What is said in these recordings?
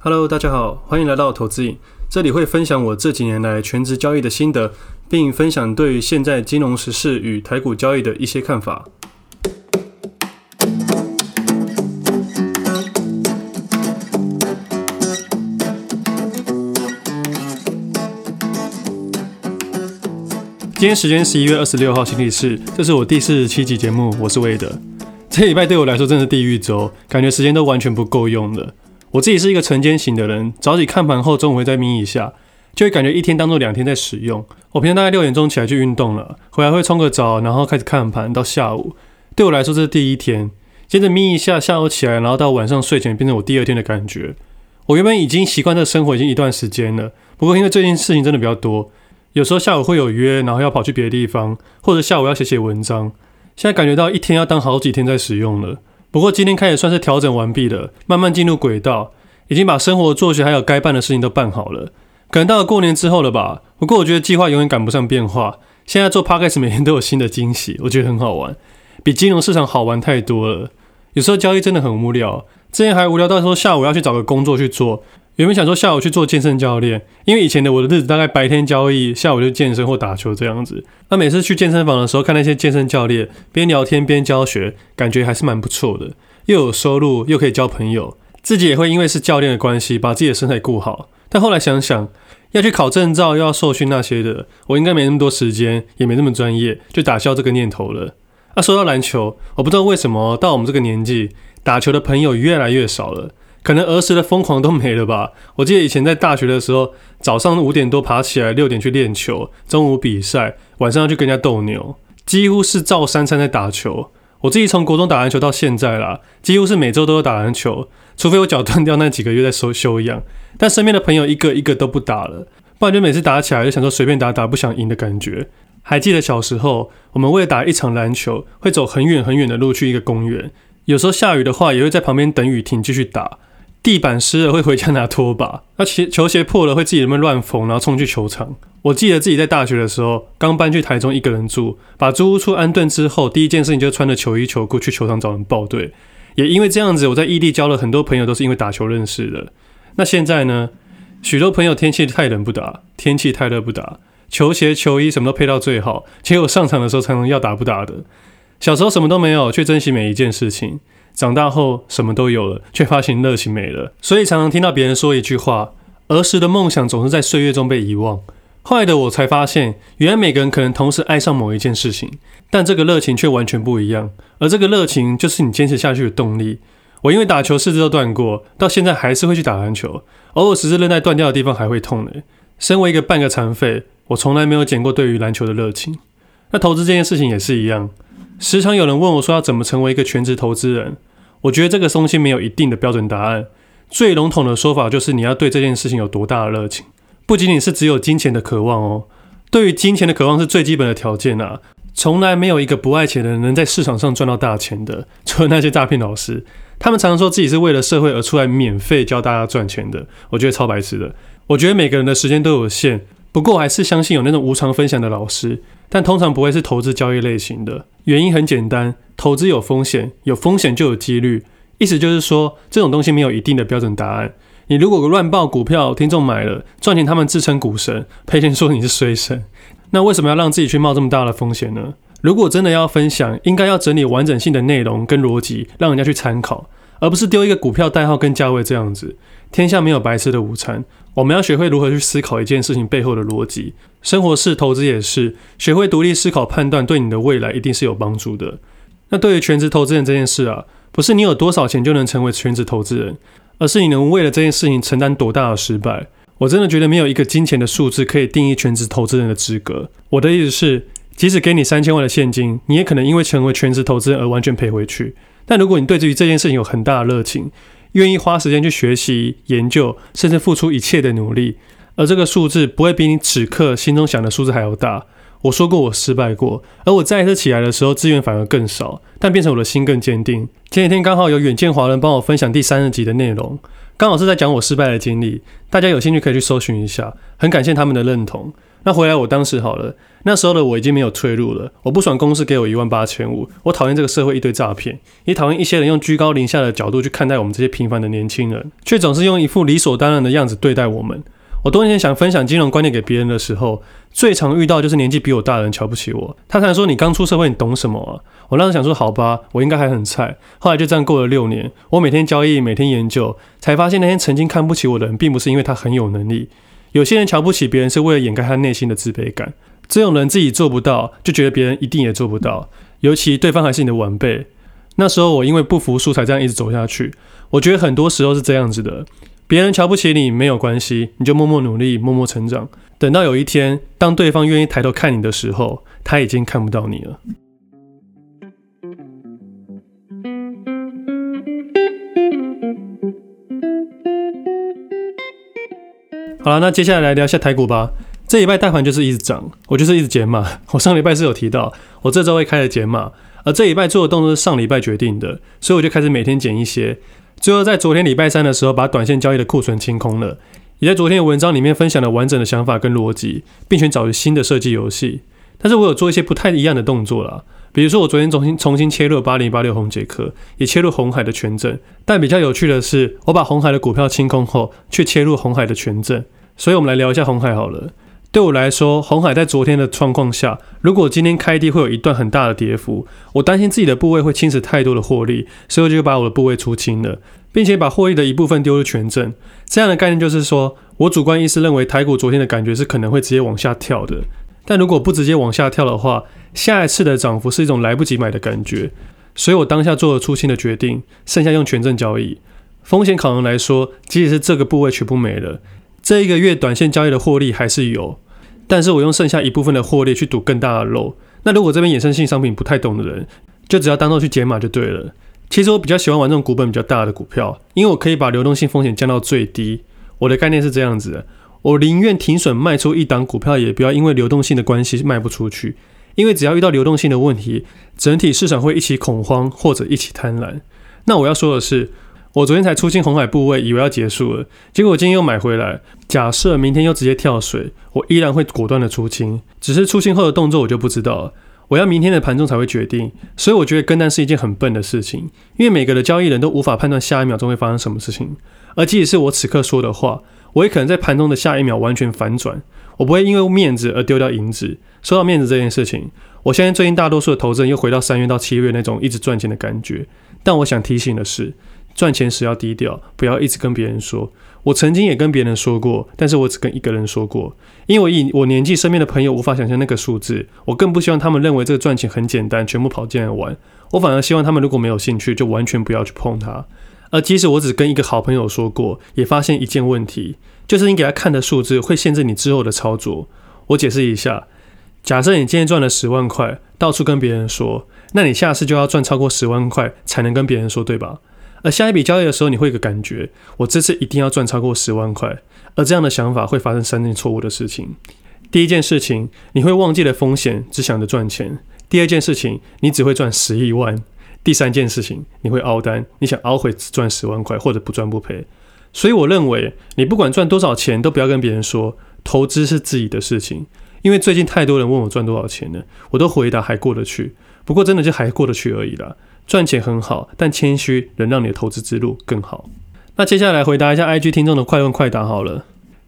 Hello，大家好，欢迎来到投资影。这里会分享我这几年来全职交易的心得，并分享对于现在金融时事与台股交易的一些看法。今天时间十一月二十六号星期四，这是我第四十七集节目，我是魏德。这礼拜对我来说真是地狱周，感觉时间都完全不够用了。我自己是一个晨间型的人，早起看盘后，中午会再眯一下，就会感觉一天当做两天在使用。我平常大概六点钟起来去运动了，回来会冲个澡，然后开始看盘到下午。对我来说这是第一天，接着眯一下，下午起来，然后到晚上睡前变成我第二天的感觉。我原本已经习惯这生活已经一段时间了，不过因为最近事情真的比较多，有时候下午会有约，然后要跑去别的地方，或者下午要写写文章，现在感觉到一天要当好几天在使用了。不过今天开始算是调整完毕了，慢慢进入轨道，已经把生活作息还有该办的事情都办好了。可能到了过年之后了吧。不过我觉得计划永远赶不上变化。现在做 Podcast 每天都有新的惊喜，我觉得很好玩，比金融市场好玩太多了。有时候交易真的很无聊，之前还无聊到说下午要去找个工作去做。原本想说下午去做健身教练，因为以前的我的日子大概白天交易，下午就健身或打球这样子。那每次去健身房的时候，看那些健身教练边聊天边教学，感觉还是蛮不错的，又有收入，又可以交朋友，自己也会因为是教练的关系，把自己的身材顾好。但后来想想，要去考证照，又要受训那些的，我应该没那么多时间，也没那么专业，就打消这个念头了。那说到篮球，我不知道为什么到我们这个年纪，打球的朋友越来越少了。可能儿时的疯狂都没了吧？我记得以前在大学的时候，早上五点多爬起来，六点去练球，中午比赛，晚上要去跟人家斗牛，几乎是照三餐在打球。我自己从国中打篮球到现在啦，几乎是每周都有打篮球，除非我脚断掉那几个月在休休养。但身边的朋友一个一个都不打了，不然就每次打起来就想说随便打打，不想赢的感觉。还记得小时候，我们为了打一场篮球，会走很远很远的路去一个公园，有时候下雨的话，也会在旁边等雨停继续打。地板湿了会回家拿拖把，那球球鞋破了会自己在那乱缝，然后冲去球场。我记得自己在大学的时候，刚搬去台中一个人住，把租屋处安顿之后，第一件事情就穿着球衣球裤去球场找人报队。也因为这样子，我在异地交了很多朋友，都是因为打球认识的。那现在呢？许多朋友天气太冷不打，天气太热不打，球鞋球衣什么都配到最好，结果上场的时候才能要打不打的。小时候什么都没有，却珍惜每一件事情。长大后什么都有了，却发现热情没了。所以常常听到别人说一句话：“儿时的梦想总是在岁月中被遗忘。”后来的我才发现，原来每个人可能同时爱上某一件事情，但这个热情却完全不一样。而这个热情就是你坚持下去的动力。我因为打球四肢都断过，到现在还是会去打篮球，偶尔十字韧带断掉的地方还会痛呢。身为一个半个残废，我从来没有减过对于篮球的热情。那投资这件事情也是一样，时常有人问我说要怎么成为一个全职投资人。我觉得这个东西没有一定的标准答案，最笼统的说法就是你要对这件事情有多大的热情，不仅仅是只有金钱的渴望哦。对于金钱的渴望是最基本的条件啊，从来没有一个不爱钱的人能在市场上赚到大钱的，除了那些诈骗老师，他们常常说自己是为了社会而出来免费教大家赚钱的，我觉得超白痴的。我觉得每个人的时间都有限，不过我还是相信有那种无偿分享的老师。但通常不会是投资交易类型的，原因很简单，投资有风险，有风险就有几率，意思就是说这种东西没有一定的标准答案。你如果乱报股票，听众买了赚钱，他们自称股神，赔钱说你是衰神，那为什么要让自己去冒这么大的风险呢？如果真的要分享，应该要整理完整性的内容跟逻辑，让人家去参考，而不是丢一个股票代号跟价位这样子。天下没有白吃的午餐。我们要学会如何去思考一件事情背后的逻辑，生活是，投资也是，学会独立思考判断，对你的未来一定是有帮助的。那对于全职投资人这件事啊，不是你有多少钱就能成为全职投资人，而是你能为了这件事情承担多大的失败。我真的觉得没有一个金钱的数字可以定义全职投资人的资格。我的意思是，即使给你三千万的现金，你也可能因为成为全职投资人而完全赔回去。但如果你对于这件事情有很大的热情，愿意花时间去学习、研究，甚至付出一切的努力，而这个数字不会比你此刻心中想的数字还要大。我说过我失败过，而我再一次起来的时候，资源反而更少，但变成我的心更坚定。前几天刚好有远见华人帮我分享第三十集的内容，刚好是在讲我失败的经历，大家有兴趣可以去搜寻一下。很感谢他们的认同。那回来我当时好了，那时候的我已经没有退路了。我不爽公司给我一万八千五，我讨厌这个社会一堆诈骗，也讨厌一些人用居高临下的角度去看待我们这些平凡的年轻人，却总是用一副理所当然的样子对待我们。我多年前想分享金融观念给别人的时候，最常遇到就是年纪比我大的人瞧不起我。他常说：“你刚出社会，你懂什么啊？”我当时想说：“好吧，我应该还很菜。”后来就这样过了六年，我每天交易，每天研究，才发现那些曾经看不起我的人，并不是因为他很有能力。有些人瞧不起别人，是为了掩盖他内心的自卑感。这种人自己做不到，就觉得别人一定也做不到，尤其对方还是你的晚辈。那时候我因为不服输，才这样一直走下去。我觉得很多时候是这样子的。别人瞧不起你没有关系，你就默默努力，默默成长。等到有一天，当对方愿意抬头看你的时候，他已经看不到你了。好了，那接下来来聊一下台股吧。这礼拜大盘就是一直涨，我就是一直减码。我上礼拜是有提到，我这周会开始减码，而这礼拜做的动作是上礼拜决定的，所以我就开始每天减一些。最后在昨天礼拜三的时候，把短线交易的库存清空了，也在昨天的文章里面分享了完整的想法跟逻辑，并且找了新的设计游戏。但是我有做一些不太一样的动作啦，比如说我昨天重新重新切入八零八六宏捷科，也切入红海的权证。但比较有趣的是，我把红海的股票清空后，却切入红海的权证。所以我们来聊一下红海好了。对我来说，红海在昨天的状况下，如果今天开低会有一段很大的跌幅，我担心自己的部位会侵蚀太多的获利，所以我就把我的部位出清了，并且把获利的一部分丢入权证。这样的概念就是说，我主观意识认为台股昨天的感觉是可能会直接往下跳的，但如果不直接往下跳的话，下一次的涨幅是一种来不及买的感觉，所以我当下做了出清的决定，剩下用权证交易。风险考量来说，即使是这个部位全部没了。这一个月短线交易的获利还是有，但是我用剩下一部分的获利去赌更大的漏。那如果这边衍生性商品不太懂的人，就只要当做去解码就对了。其实我比较喜欢玩这种股本比较大的股票，因为我可以把流动性风险降到最低。我的概念是这样子的，我宁愿停损卖出一档股票，也不要因为流动性的关系卖不出去。因为只要遇到流动性的问题，整体市场会一起恐慌或者一起贪婪。那我要说的是。我昨天才出清红海部位，以为要结束了，结果今天又买回来。假设明天又直接跳水，我依然会果断的出清，只是出清后的动作我就不知道了。我要明天的盘中才会决定，所以我觉得跟单是一件很笨的事情，因为每个的交易人都无法判断下一秒钟会发生什么事情。而即使是我此刻说的话，我也可能在盘中的下一秒完全反转。我不会因为面子而丢掉银子。说到面子这件事情，我相信最近大多数的投资人又回到三月到七月那种一直赚钱的感觉。但我想提醒的是。赚钱时要低调，不要一直跟别人说。我曾经也跟别人说过，但是我只跟一个人说过，因为以我年纪身边的朋友无法想象那个数字，我更不希望他们认为这个赚钱很简单，全部跑进来玩。我反而希望他们如果没有兴趣，就完全不要去碰它。而即使我只跟一个好朋友说过，也发现一件问题，就是你给他看的数字会限制你之后的操作。我解释一下，假设你今天赚了十万块，到处跟别人说，那你下次就要赚超过十万块才能跟别人说，对吧？而下一笔交易的时候，你会有个感觉，我这次一定要赚超过十万块。而这样的想法会发生三件错误的事情。第一件事情，你会忘记了风险，只想着赚钱；第二件事情，你只会赚十亿万；第三件事情，你会凹单，你想凹回只赚十万块，或者不赚不赔。所以我认为，你不管赚多少钱，都不要跟别人说，投资是自己的事情。因为最近太多人问我赚多少钱了，我都回答还过得去。不过真的就还过得去而已啦。赚钱很好，但谦虚能让你的投资之路更好。那接下来回答一下 IG 听众的快问快答好了。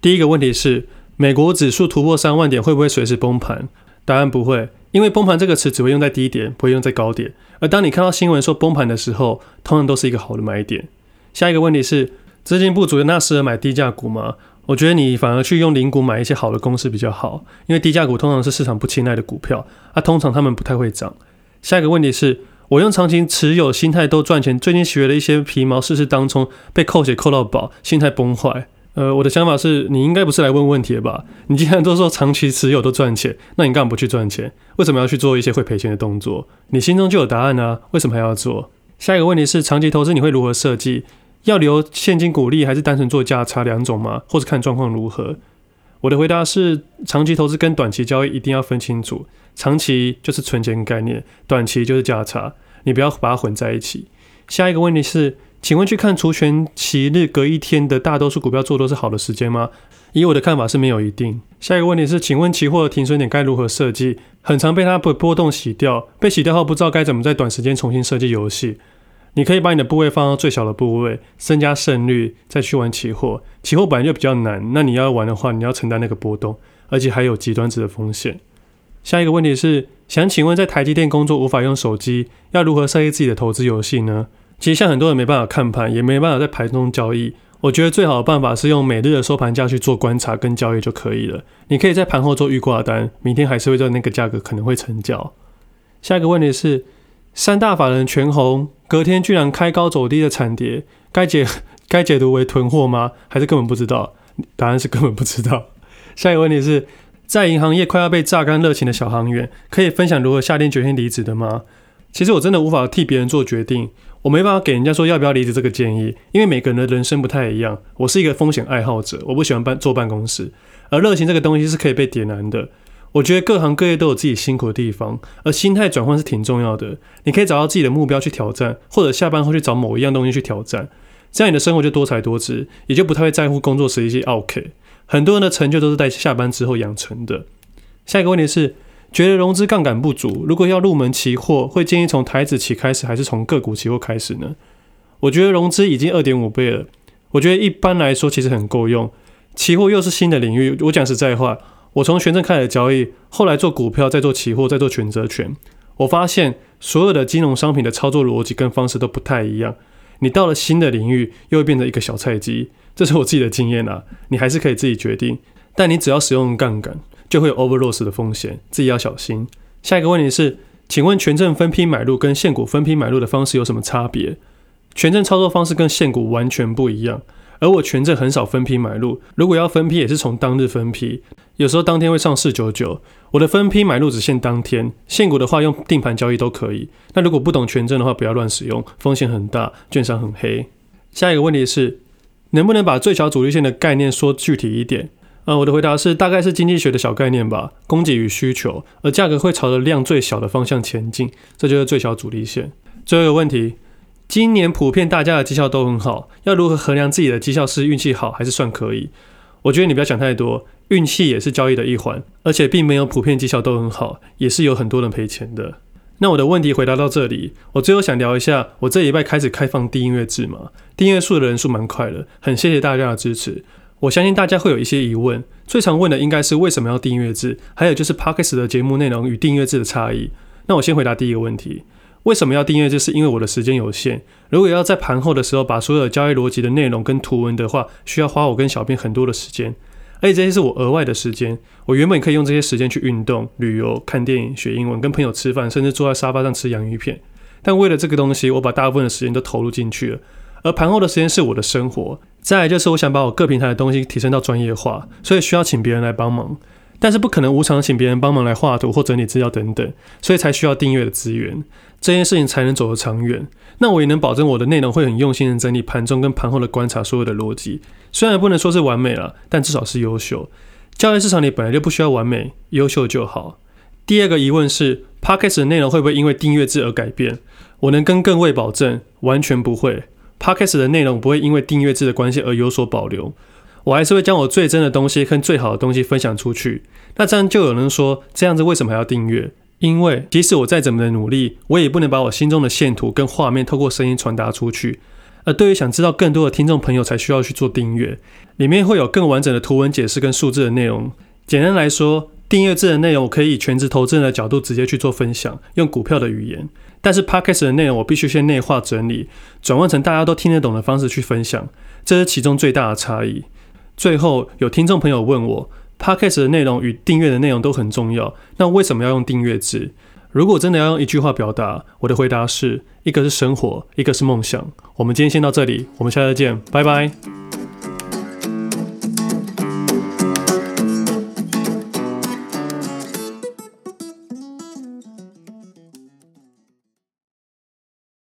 第一个问题是，美国指数突破三万点会不会随时崩盘？答案不会，因为崩盘这个词只会用在低点，不会用在高点。而当你看到新闻说崩盘的时候，通常都是一个好的买点。下一个问题是，资金不足，那适合买低价股吗？我觉得你反而去用零股买一些好的公司比较好，因为低价股通常是市场不青睐的股票，啊，通常他们不太会涨。下一个问题是。我用长期持有心态都赚钱，最近学了一些皮毛，试试当冲被扣血扣到饱，心态崩坏。呃，我的想法是你应该不是来问问题的吧？你既然都说长期持有都赚钱，那你干嘛不去赚钱？为什么要去做一些会赔钱的动作？你心中就有答案啊，为什么还要做？下一个问题是长期投资你会如何设计？要留现金股利还是单纯做价差两种吗？或者看状况如何？我的回答是，长期投资跟短期交易一定要分清楚。长期就是存钱概念，短期就是价差，你不要把它混在一起。下一个问题是，请问去看除权期日隔一天的大多数股票做多是好的时间吗？以我的看法是没有一定。下一个问题是，请问期货的停损点该如何设计？很常被它的波动洗掉，被洗掉后不知道该怎么在短时间重新设计游戏。你可以把你的部位放到最小的部位，增加胜率，再去玩期货。期货本来就比较难，那你要玩的话，你要承担那个波动，而且还有极端值的风险。下一个问题是，想请问在台积电工作无法用手机，要如何设计自己的投资游戏呢？其实像很多人没办法看盘，也没办法在盘中交易。我觉得最好的办法是用每日的收盘价去做观察跟交易就可以了。你可以在盘后做预挂单，明天还是会在那个价格可能会成交。下一个问题是，三大法人全红，隔天居然开高走低的惨跌，该解 该解读为囤货吗？还是根本不知道？答案是根本不知道。下一个问题是，在银行业快要被榨干热情的小行员，可以分享如何下定决心离职的吗？其实我真的无法替别人做决定，我没办法给人家说要不要离职这个建议，因为每个人的人生不太一样。我是一个风险爱好者，我不喜欢办坐办公室，而热情这个东西是可以被点燃的。我觉得各行各业都有自己辛苦的地方，而心态转换是挺重要的。你可以找到自己的目标去挑战，或者下班后去找某一样东西去挑战，这样你的生活就多才多姿，也就不太会在乎工作时一些奥客。很多人的成就都是在下班之后养成的。下一个问题是，觉得融资杠杆不足，如果要入门期货，会建议从台指期开始，还是从个股期货开始呢？我觉得融资已经二点五倍了，我觉得一般来说其实很够用。期货又是新的领域，我讲实在话。我从权证开始交易，后来做股票，再做期货，再做选择权。我发现所有的金融商品的操作逻辑跟方式都不太一样。你到了新的领域，又会变成一个小菜鸡。这是我自己的经验啊，你还是可以自己决定。但你只要使用杠杆，就会有 overloss 的风险，自己要小心。下一个问题是，请问权证分批买入跟现股分批买入的方式有什么差别？权证操作方式跟现股完全不一样。而我权证很少分批买入，如果要分批也是从当日分批，有时候当天会上四九九。我的分批买入只限当天，现股的话用定盘交易都可以。那如果不懂权证的话，不要乱使用，风险很大，券商很黑。下一个问题是，能不能把最小阻力线的概念说具体一点？呃，我的回答是，大概是经济学的小概念吧，供给与需求，而价格会朝着量最小的方向前进，这就是最小阻力线。最后一个问题。今年普遍大家的绩效都很好，要如何衡量自己的绩效是运气好还是算可以？我觉得你不要想太多，运气也是交易的一环，而且并没有普遍绩效都很好，也是有很多人赔钱的。那我的问题回答到这里，我最后想聊一下，我这礼拜开始开放订阅制嘛，订阅数的人数蛮快的，很谢谢大家的支持。我相信大家会有一些疑问，最常问的应该是为什么要订阅制，还有就是 Podcast 的节目内容与订阅制的差异。那我先回答第一个问题。为什么要订阅？制是因为我的时间有限。如果要在盘后的时候把所有交易逻辑的内容跟图文的话，需要花我跟小编很多的时间，而且这些是我额外的时间。我原本可以用这些时间去运动、旅游、看电影、学英文、跟朋友吃饭，甚至坐在沙发上吃洋芋片。但为了这个东西，我把大部分的时间都投入进去了。而盘后的时间是我的生活。再来就是我想把我各平台的东西提升到专业化，所以需要请别人来帮忙。但是不可能无偿请别人帮忙来画图或整理资料等等，所以才需要订阅的资源，这件事情才能走得长远。那我也能保证我的内容会很用心的整理盘中跟盘后的观察所有的逻辑，虽然不能说是完美了，但至少是优秀。交易市场里本来就不需要完美，优秀就好。第二个疑问是，Podcast 的内容会不会因为订阅制而改变？我能跟各位保证，完全不会。Podcast 的内容不会因为订阅制的关系而有所保留。我还是会将我最真的东西跟最好的东西分享出去。那这样就有人说，这样子为什么还要订阅？因为即使我再怎么的努力，我也不能把我心中的线图跟画面透过声音传达出去。而对于想知道更多的听众朋友，才需要去做订阅，里面会有更完整的图文解释跟数字的内容。简单来说，订阅制的内容我可以以全职投资人的角度直接去做分享，用股票的语言。但是 Podcast 的内容我必须先内化整理，转换成大家都听得懂的方式去分享，这是其中最大的差异。最后有听众朋友问我，Podcast 的内容与订阅的内容都很重要，那为什么要用订阅制？如果真的要用一句话表达，我的回答是：一个是生活，一个是梦想。我们今天先到这里，我们下次见，拜拜。